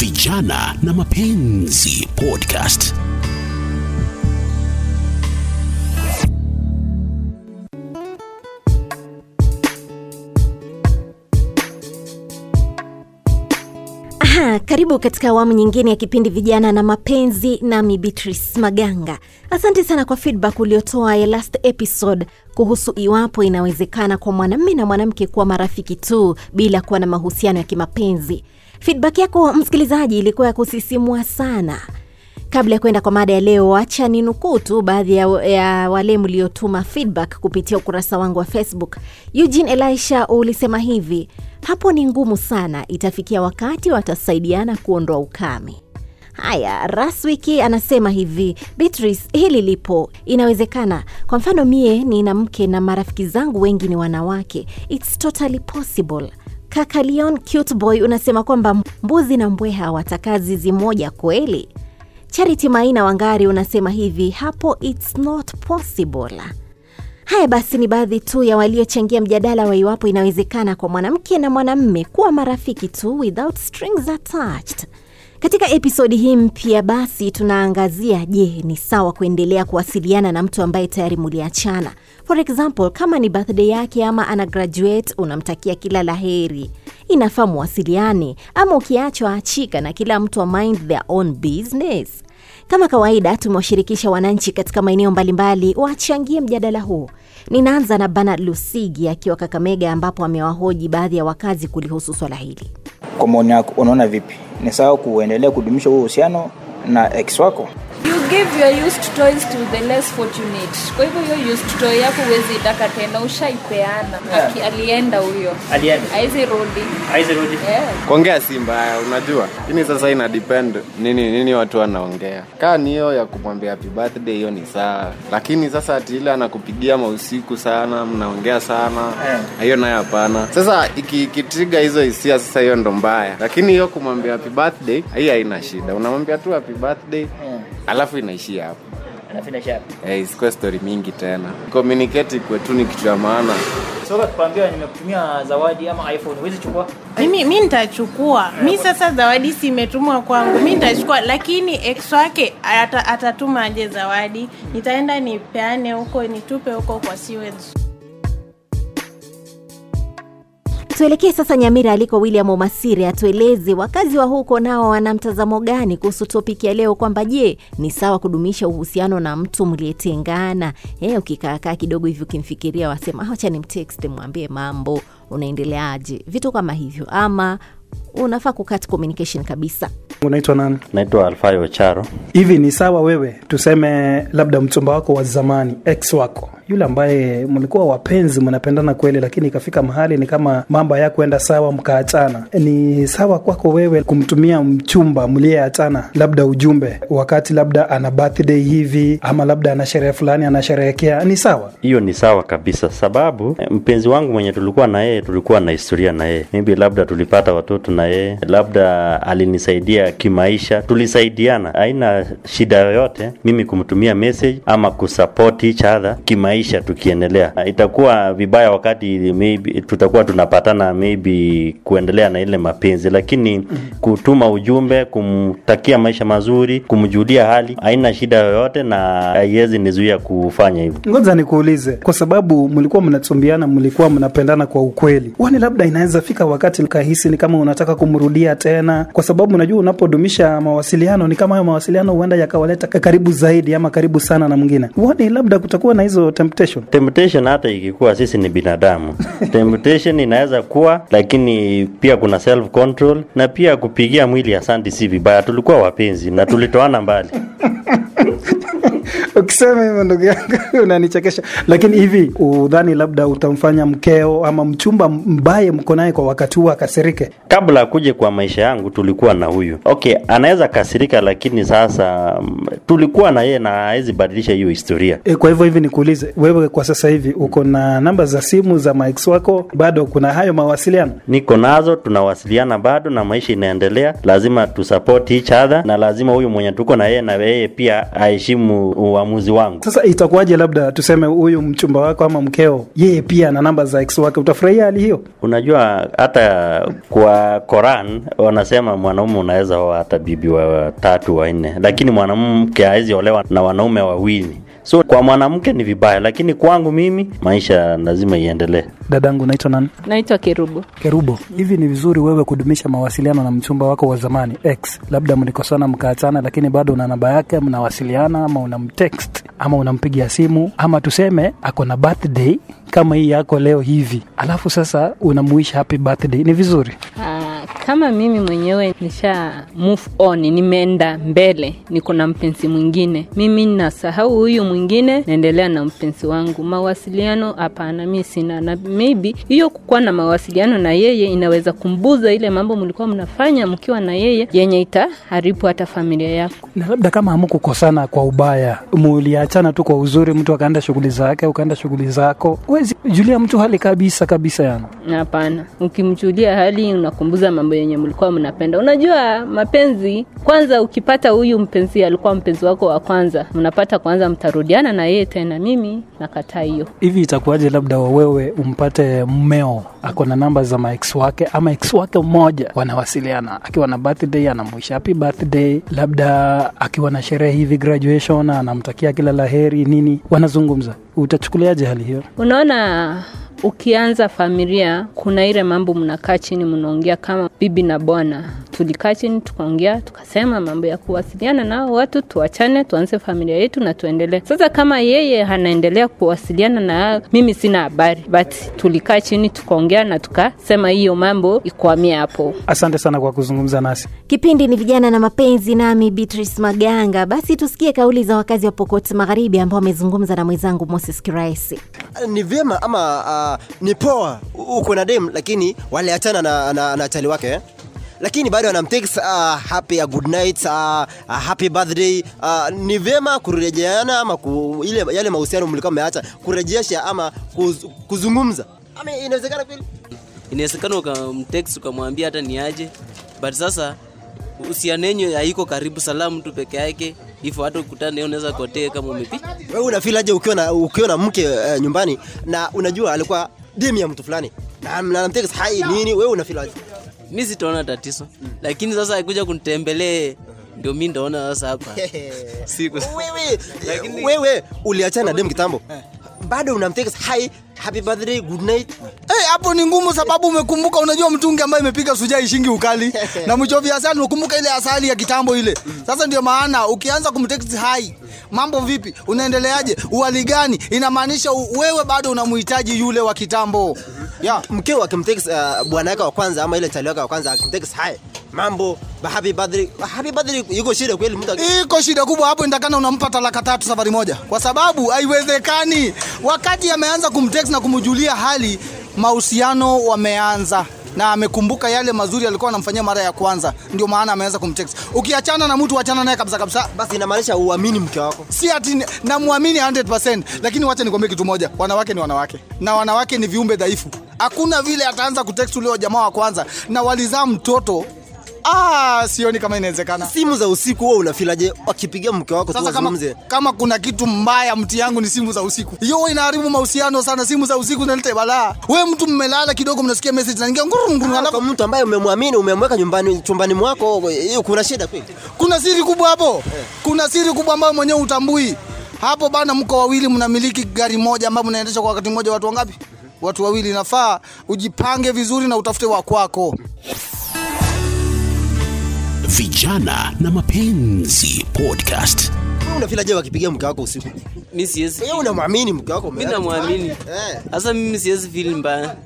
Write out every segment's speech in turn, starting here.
Vijana na Mapenzi Podcast. Aha, karibu katika awamu nyingine ya kipindi vijana na mapenzi nami Beatrice Maganga. Asante sana kwa feedback uliotoa ya last episode kuhusu iwapo inawezekana kwa mwanamme na mwanamke kuwa marafiki tu bila kuwa na mahusiano ya kimapenzi. Feedback yako msikilizaji ilikuwa ya kusisimua sana. Kabla ya kwenda kwa mada ya leo, acha ni nukuu tu baadhi ya, ya wale mliotuma feedback kupitia ukurasa wangu wa Facebook. Eugene Elisha ulisema hivi: hapo ni ngumu sana, itafikia wakati watasaidiana kuondoa ukame. Haya, Raswiki anasema hivi, Beatrice, hili lipo, inawezekana. Kwa mfano mie nina mke na marafiki zangu wengi ni wanawake, it's totally possible. Kaka Leon Cute Boy unasema kwamba mbuzi na mbweha hawatakaa zizi moja kweli? Charity Maina Wangari unasema hivi, hapo it's not possible. Haya basi, ni baadhi tu ya waliochangia mjadala wa iwapo inawezekana kwa mwanamke na mwanamme kuwa marafiki tu without strings attached. Katika episodi hii mpya basi tunaangazia, je, ni sawa kuendelea kuwasiliana na mtu ambaye tayari muliachana? For example, kama ni birthday yake ama ana graduate, unamtakia kila la heri, inafaa muwasiliane ama ukiachwa achika na kila mtu mind their own business? Kama kawaida tumewashirikisha wananchi katika maeneo mbalimbali wachangie mjadala huu. Ninaanza na Bernard Lusigi akiwa Kakamega, ambapo amewahoji baadhi ya wakazi kulihusu swala hili. Kwa maoni yako, unaona vipi? Ni sawa kuendelea kudumisha huo uhusiano na ex wako? You give your used toys to the less fortunate. Kwa hivyo hiyo used toy yako huwezi itaka tena ushaipeana. Yeah. Alienda huyo. Alienda. Aizi rudi. Aizirudi yeah. kuongea si mbaya unajua. Ini sasa ina depend nini nini watu wanaongea. Kaa ni hiyo ya kumwambia happy birthday hiyo ni sawa. Lakini sasa ati ile anakupigia mausiku sana mnaongea sana hiyo yeah. nayo hapana. Sasa iki- hizo hisia sasa hiyo ndo mbaya. Lakini hiyo kumwambia happy birthday hii haina shida. Unamwambia tu happy birthday alafu inaishia hapo. Hey, Eh, isikuwe story mingi tena. Communicate kwetu ni kitu ya maana. Soka tukwambia nimekutumia zawadi ama iphone huwezi chukua? Mimi mi nitachukua. Mi sasa zawadi si imetumwa kwangu. Mi nitachukua lakini ex wake atatuma aje zawadi. Nitaenda nipeane huko nitupe huko kwa sewage Tuelekee sasa Nyamira aliko William Omasiri atueleze wakazi wa huko nao wana mtazamo gani kuhusu topiki ya leo, kwamba je, ni sawa kudumisha uhusiano na mtu mliyetengana? Eh, ukikaakaa kidogo hivi ukimfikiria wasema acha ni mtext, mwambie mambo unaendeleaje, vitu kama hivyo, ama unafaa kukat communication kabisa. unaitwa nani? Naitwa alfayo charo hivi ni sawa wewe tuseme labda mchumba wako wa zamani ex wako yule ambaye mlikuwa wapenzi mnapendana kweli lakini ikafika mahali ni kama mambo hayakuenda sawa mkaachana. Ni sawa kwako wewe kumtumia mchumba mliyeachana labda ujumbe wakati labda ana birthday hivi ama labda ana sherehe fulani anasherehekea. Ni sawa? Hiyo ni sawa kabisa sababu eh, mpenzi wangu mwenye tulikuwa na yeye tulikuwa na historia na yeye. Maybe labda tulipata watoto na yeye labda alinisaidia kimaisha tulisaidiana. Haina shida yoyote mimi kumtumia message ama kusupport each other kimaisha tukiendelea. Itakuwa vibaya wakati maybe tutakuwa tunapatana maybe kuendelea na ile mapenzi lakini kutuma ujumbe kumtakia maisha mazuri kumjulia hali haina shida yoyote na haiwezi nizuia kufanya hivyo. Ngoja nikuulize kwa sababu mlikuwa mnachumbiana mlikuwa mnapendana kwa ukweli wani labda inaweza fika wakati kahisi ni kama unataka kumrudia tena? Kwa sababu unajua unapodumisha mawasiliano ni kama hayo mawasiliano huenda yakawaleta karibu zaidi ama karibu sana na mwingine. Wani labda kutakuwa na hizo temptation. Temptation hata ikikuwa sisi ni binadamu. Temptation inaweza kuwa lakini pia kuna self control na pia kupigia mwili asante si vibaya. Tulikuwa wapenzi na tulitoana mbali ukisema hivyo ndugu yangu unanichekesha. Lakini hivi udhani labda utamfanya mkeo ama mchumba mbaye mko naye kwa wakati huo akasirike? Kabla akuje kwa maisha yangu tulikuwa na huyu. Okay anaweza kasirika lakini sasa mm, tulikuwa na yeye na hawezi badilisha hiyo historia. E, kwa hivyo hivi nikuulize wewe kwa sasa hivi uko na namba za simu za max wako? Bado kuna hayo mawasiliano? Niko nazo tunawasiliana bado na maisha inaendelea. Lazima tusupport each other na lazima huyu mwenye tuko na yeye na yeye pia aheshimu uamuzi wangu. Sasa itakuwaje, labda tuseme huyu mchumba wako ama mkeo, yeye pia ana namba za ex wake, utafurahia hali hiyo? Unajua hata kwa Koran wanasema mwanaume unaweza oa hata bibi wa tatu wanne, lakini mwanamke hawezi olewa na wanaume wawili. So kwa mwanamke ni vibaya, lakini kwangu mimi maisha lazima iendelee. Dadangu, naitwa nani? naitwa Kerubo. Kerubo, hivi ni vizuri wewe kudumisha mawasiliano na mchumba wako wa zamani ex, labda mlikosana mkaachana, lakini bado una namba yake, mnawasiliana ama unamtext ama unampigia simu ama tuseme ako na birthday kama hii yako leo hivi, alafu sasa unamuisha happy birthday, ni vizuri? Ah, kama mimi mwenyewe nisha move on, nimeenda mbele, niko na mpenzi mwingine, mimi nasahau huyu mwingine, naendelea na mpenzi wangu. Mawasiliano hapana, mi sina, na maybe hiyo kukuwa na mawasiliano na yeye inaweza kumbuza ile mambo mlikuwa mnafanya mkiwa na yeye, yenye itaharibu hata familia yako. na labda kama hamukukosana kwa ubaya, muliachana tu kwa uzuri, mtu akaenda shughuli zake, ukaenda shughuli zako, wezi julia mtu hali kabisa kabisa, yani Hapana, ukimjulia hali unakumbuza mambo yenye mlikuwa mnapenda. Unajua mapenzi, kwanza ukipata huyu mpenzi alikuwa mpenzi wako wa kwanza, mnapata kwanza, mtarudiana na yeye tena. Mimi nakataa hiyo. hivi itakuwaje labda wewe umpate mmeo ako na namba za maex wake ama ex wake mmoja wanawasiliana akiwa na birthday anamwisha happy birthday labda akiwa na sherehe hivi graduation anamtakia kila la heri nini wanazungumza utachukuliaje hali hiyo Unaona, ukianza familia, kuna ile mambo mnakaa chini mnaongea kama bibi na bwana. Tulikaa chini tukaongea, tukasema mambo ya kuwasiliana nao watu, tuachane, tuanze familia yetu na tuendelee. Sasa kama yeye anaendelea kuwasiliana na mimi, sina habari, but tulikaa chini tukaongea na tukasema hiyo mambo ikwamie hapo. asante sana kwa kuzungumza nasi Kipindi ni vijana na mapenzi, nami Beatrice Maganga. Basi tusikie kauli za wakazi wa Pokot Magharibi ambao wamezungumza na mwenzangu Moses Kiraisi. ni vyema ama uh, ni poa. Uko na dem lakini waliachana na, na, na chali wake eh? lakini bado anamtext uh, happy uh, good night uh, uh, happy birthday uh, ni vyema kurejeana ama ku, ile yale mahusiano mlikuwa mmeacha kurejesha ama kuz, kuzungumza? Inawezekana kweli? Inawezekana ukamtext ukamwambia hata ni aje. But sasa usianenyo haiko karibu salamu tu peke yake. Hivyo hata ukutana naye unaweza kotee kama umepi. Wewe unafeel ukiwa na ukiwa na mke uh, nyumbani na unajua alikuwa dem ya mtu fulani? Na na hai nini? Wewe unafeel aje? Mi sitaona tatizo. Lakini sasa akuja kunitembelee ndio mi ndaona sasa hapa. Siku wewe wewe uliachana na dem kitambo bado unamtext hi happy birthday good night. Eh, hapo ni ngumu sababu umekumbuka, unajua mtungi ambaye imepiga suja ishingi ukali. Na mchovi asali, umekumbuka ile asali ya kitambo ile. Sasa ndio maana ukianza kumtext hai, mambo vipi, unaendeleaje, uhali gani, inamaanisha wewe bado unamhitaji yule wa kitambo. yeah. mkeo akimtext uh, bwana yake wa kwanza ama ile chali wake wa kwanza akimtext hi mambo happy birthday happy birthday yuko shida kweli mtu Iko shida kubwa hapo, nitakana unampa talaka tatu safari moja, kwa sababu haiwezekani. Wakati ameanza kumtext na kumjulia hali, mahusiano wameanza na amekumbuka yale mazuri alikuwa anamfanyia mara ya kwanza, ndio maana ameanza kumtext. Ukiachana na mtu, achana naye kabisa kabisa. Basi inamaanisha uamini mke wako. Si ati namwamini 100%, lakini wacha nikwambie kitu moja, wanawake ni wanawake na wanawake ni viumbe dhaifu. Hakuna vile ataanza kutext ule jamaa wa kwanza na walizaa mtoto Ah, sioni kama inawezekana. Simu za usiku wewe unafilaje wakipigia mke wako tu Sasa kama, kama kuna kitu mbaya mti yangu ni simu za usiku. Hiyo inaharibu mahusiano sana. Simu za usiku zinaleta balaa. Wewe mtu mmelala kidogo, mnasikia message naingia nguru nguru, Ah, kwa mtu ambaye umemwamini umemweka nyumbani chumbani mwako, hiyo kuna shida kweli? kuna siri kubwa hapo. Kuna siri kubwa ambayo mwenyewe utambui hapo bana. Mko wawili mnamiliki gari moja ambayo mnaendesha kwa wakati mmoja, watu wangapi? Watu wawili. Nafaa ujipange vizuri na utafute wa kwako. Vijana na mapenzi podcast. Unafilaje wakipigia mke wako usiku? Mi siwezi Wewe unamwamini mke wako? Mimi namwamini. Sasa mimi siwezi feel mbaya.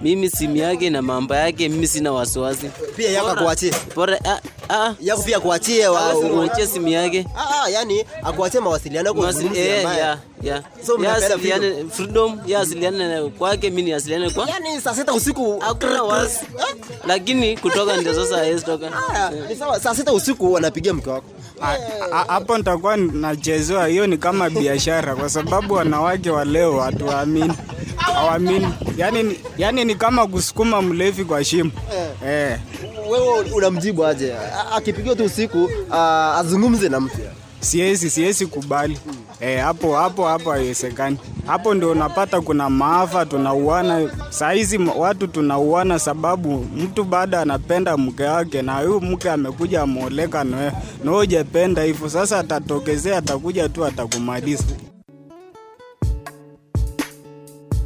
Mimi simu yake na mambo yake mimi sina wasiwasi. Pia yako kuachie. bora ah, ah. Yako pia kuachie wa- Hawezi simu yake. Ah, ah, yani akuachie mawasiliano yako eh, ya, ya. So asiliane- freedom ya asiliane kwake mimi ni asiliane kwa Yani saa sita usiku hakuna wasi. Lakini kutoka ndio sasa hawezi toka. Ah, ni sawa, saa sita usiku wanapigia mke wako. Hapo nitakuwa nachezewa. Hiyo ni kama biashara, kwa sababu wanawake wa leo hatuwaamini, hawaamini. Yani, ni- yani ni kama kusukuma mlevi kwa shimo eh. Wewe unamjibu aje? Akipigiwa tu usiku azungumze na mtu. Siwezi, siwezi kubali Eh, hapo hapo hapo haiwezekani. Hapo ndio unapata kuna maafa, tunauana saizi, watu tunauana sababu mtu baada anapenda mke wake na huyu mke amekuja ameoleka nawe na wewe hujapenda hivyo. Sasa atatokezea, atakuja tu atakumaliza.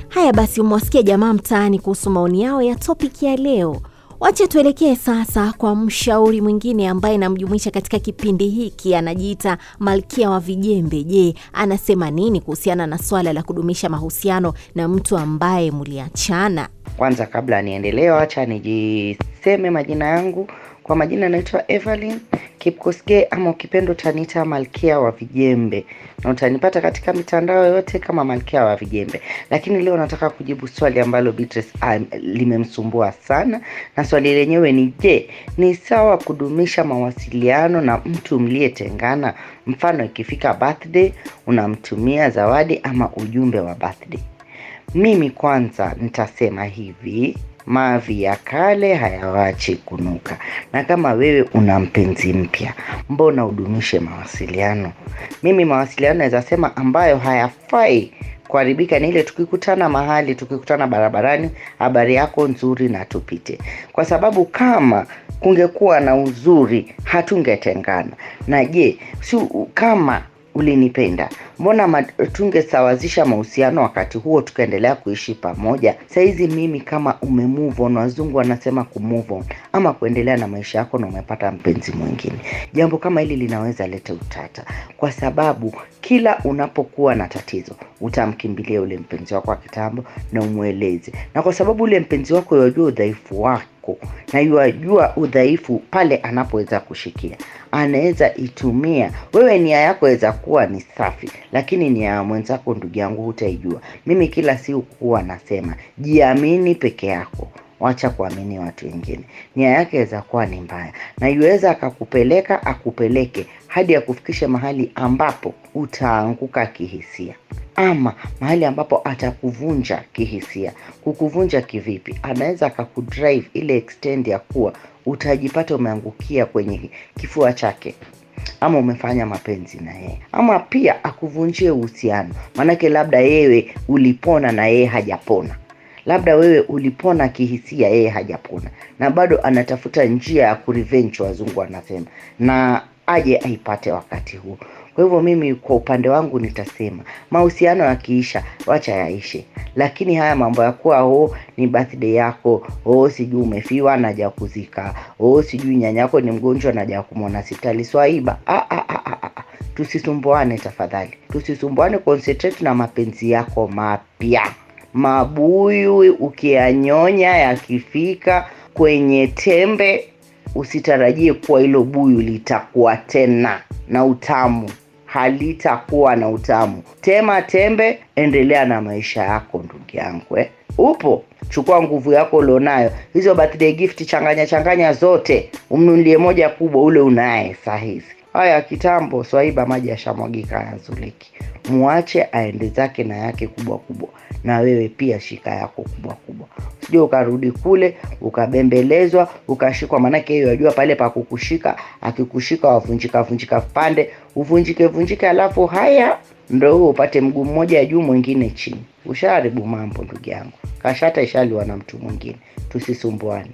Haya basi, umewasikia jamaa mtaani kuhusu maoni yao ya topic ya leo. Wacha tuelekee sasa kwa mshauri mwingine ambaye namjumuisha katika kipindi hiki, anajiita Malkia wa Vijembe. Je, anasema nini kuhusiana na swala la kudumisha mahusiano na mtu ambaye mliachana? Kwanza kabla niendelee, wacha nijiseme majina yangu. Kwa majina naitwa Evelyn Kipkosgei ama ukipenda utaniita Malkia wa Vijembe, na utanipata katika mitandao yote kama Malkia wa Vijembe. Lakini leo nataka kujibu swali ambalo Beatrice um, limemsumbua sana, na swali lenyewe ni je, ni sawa kudumisha mawasiliano na mtu mliyetengana? Mfano, ikifika birthday unamtumia zawadi ama ujumbe wa birthday. Mimi kwanza nitasema hivi, mavi ya kale hayawachi kunuka, na kama wewe una mpenzi mpya, mbona udumishe mawasiliano? Mimi mawasiliano naweza sema ambayo hayafai kuharibika ni ile tukikutana mahali, tukikutana barabarani, habari yako nzuri na tupite, kwa sababu kama kungekuwa na uzuri hatungetengana. Na je, si kama ulinipenda. Mbona tungesawazisha mahusiano wakati huo tukaendelea kuishi pamoja? Saizi mimi kama ume move on wazungu wanasema ku on. Ama kuendelea na maisha yako na umepata mpenzi mwingine. Jambo kama hili linaweza leta utata. Kwa sababu kila unapokuwa na tatizo utamkimbilia ule mpenzi wako wa kitambo na umweleze. Na kwa sababu ule mpenzi wako yajua udhaifu wako na yuajua udhaifu pale anapoweza kushikia. Anaweza itumia. Wewe nia yako weza kuwa ni safi lakini nia ya mwenzako ndugu yangu hutaijua. Mimi kila siku kuwa nasema jiamini peke yako. Wacha kuamini watu wengine. Nia yake weza kuwa ni mbaya. Na yuweza akakupeleka akupeleke hadi kufikisha mahali ambapo utaanguka kihisia. Ama mahali ambapo atakuvunja kihisia. Kukuvunja kivipi? Anaweza akakudrive ile extend ya kuwa utajipata umeangukia kwenye kifua chake. Ama umefanya mapenzi na yeye. Ama pia akuvunjie uhusiano. Maanake labda yewe ulipona na yeye hajapona. Labda wewe ulipona kihisia yeye hajapona. Na bado anatafuta njia ya kurevenge wazungu wanasema. Na aje aipate wakati huo. Kwa hivyo mimi kwa upande wangu nitasema mahusiano yakiisha wacha yaishe. Lakini haya mambo ya kuwa o ni birthday yako o sijui umefiwa naja kuzika o sijui nyanyako ni mgonjwa naja kumwona sipitali swaiba ah, ah. tusisumbuane tafadhali. Tusisumbuane concentrate na mapenzi yako mapya. Mabuyu ukiyanyonya yakifika kwenye tembe usitarajie kuwa hilo buyu litakuwa tena na utamu. Halitakuwa na utamu. Tema tembe endelea na maisha yako ndugu yangu eh? upo? Chukua nguvu yako ulionayo. Hizo birthday gift changanya changanya zote. Umnunulie moja kubwa ule unaye saa hizi haya kitambo swaiba maji yashamwagika yazuliki muache aende zake na yake kubwa kubwa. Na wewe pia shika yako kubwa kubwa. Sijua ukarudi kule ukabembelezwa ukashikwa. Maanake hiyo yajua pale pa kukushika akikushika wavunjika vunjika pande. Uvunjike vunjike alafu haya ndo huo upate mguu mmoja juu mwingine chini. Ushaharibu mambo ndugu yangu. Kashata ishaliwa na mtu mwingine. Tusisumbuane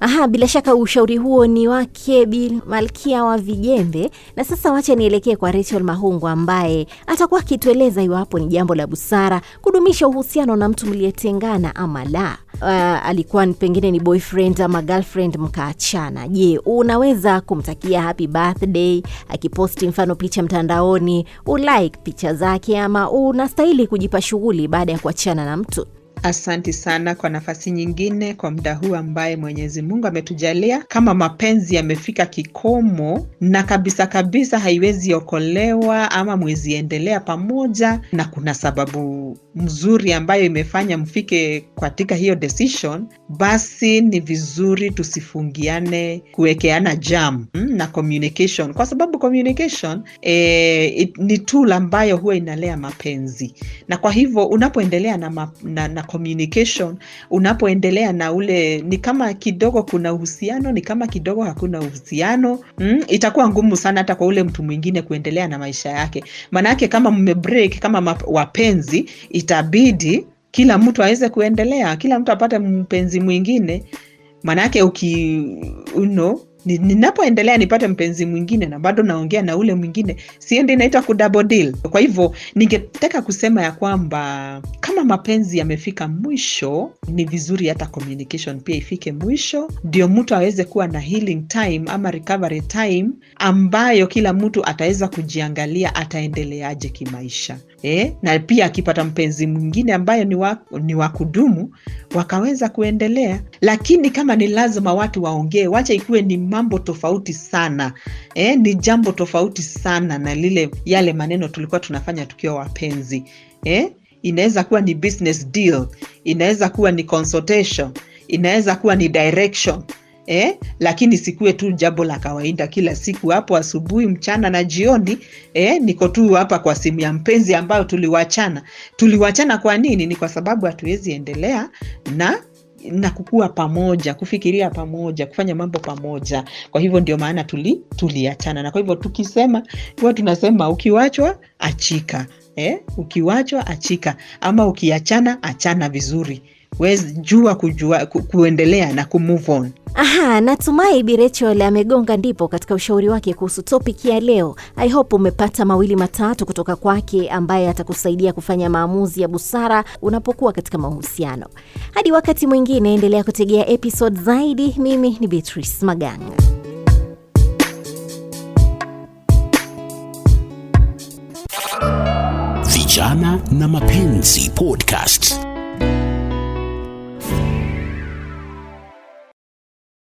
Aha, bila shaka ushauri huo ni wake Bi Malkia wa Vijembe. Na sasa wacha nielekee kwa Rachel Mahungu ambaye atakuwa akitueleza iwapo ni jambo la busara kudumisha uhusiano na mtu mliyetengana ama la. Uh, alikuwa pengine ni boyfriend ama girlfriend mkaachana. Je, unaweza kumtakia happy birthday akiposti mfano picha mtandaoni, ulike picha zake ama unastahili kujipa shughuli baada ya kuachana na mtu? Asanti sana kwa nafasi nyingine kwa muda huu ambaye Mwenyezi Mungu ametujalia. Kama mapenzi yamefika kikomo na kabisa kabisa haiwezi okolewa ama mwezi endelea pamoja, na kuna sababu mzuri ambayo imefanya mfike katika hiyo decision, basi ni vizuri tusifungiane kuwekeana jam mm, na communication, kwa sababu communication eh, it, ni tool ambayo huwa inalea mapenzi, na kwa hivyo unapoendelea na, ma, na, na communication unapoendelea na ule ni kama kidogo kuna uhusiano ni kama kidogo hakuna uhusiano mm, itakuwa ngumu sana hata kwa ule mtu mwingine kuendelea na maisha yake. Maanaake kama mmebreak kama wapenzi itabidi kila mtu aweze kuendelea kila mtu apate mpenzi mwingine. Maanaake uki uno ninapoendelea nipate mpenzi mwingine na bado naongea na ule mwingine siendi inaitwa kudouble deal. Kwa hivyo ningetaka kusema ya kwamba kama mapenzi yamefika mwisho ni vizuri hata communication pia ifike mwisho. Ndio mtu aweze kuwa na healing time ama recovery time ambayo kila mtu ataweza kujiangalia ataendeleaje kimaisha. Eh? na pia akipata mpenzi mwingine ambayo ni wa, ni wa kudumu wakaweza kuendelea. Lakini kama ni lazima watu waongee wacha ikuwe ni mambo tofauti sana eh? ni jambo tofauti sana na lile yale maneno tulikuwa tunafanya tukiwa wapenzi eh? inaweza kuwa ni business deal inaweza kuwa ni consultation inaweza kuwa ni direction Eh, lakini sikuwe tu jambo la kawaida kila siku hapo asubuhi mchana na jioni eh, niko tu hapa kwa simu ya mpenzi ambayo tuliwachana tuliwachana kwa nini ni kwa sababu hatuwezi endelea na na kukua pamoja kufikiria pamoja kufanya mambo pamoja. Kwa hivyo ndio maana tuli tuliachana. Na kwa hivyo tukisema huwa tunasema ukiwachwa achika. Eh? ukiwachwa achika. Ama ukiachana achana vizuri. Jua kujua ku, kuendelea na kumove on Aha, natumai Bi Rachel amegonga ndipo katika ushauri wake kuhusu topic ya leo. I hope umepata mawili matatu kutoka kwake ambaye atakusaidia kufanya maamuzi ya busara unapokuwa katika mahusiano. Hadi wakati mwingine, endelea kutegea episode zaidi. Mimi ni Beatrice Maganga. Vijana na Mapenzi Podcast.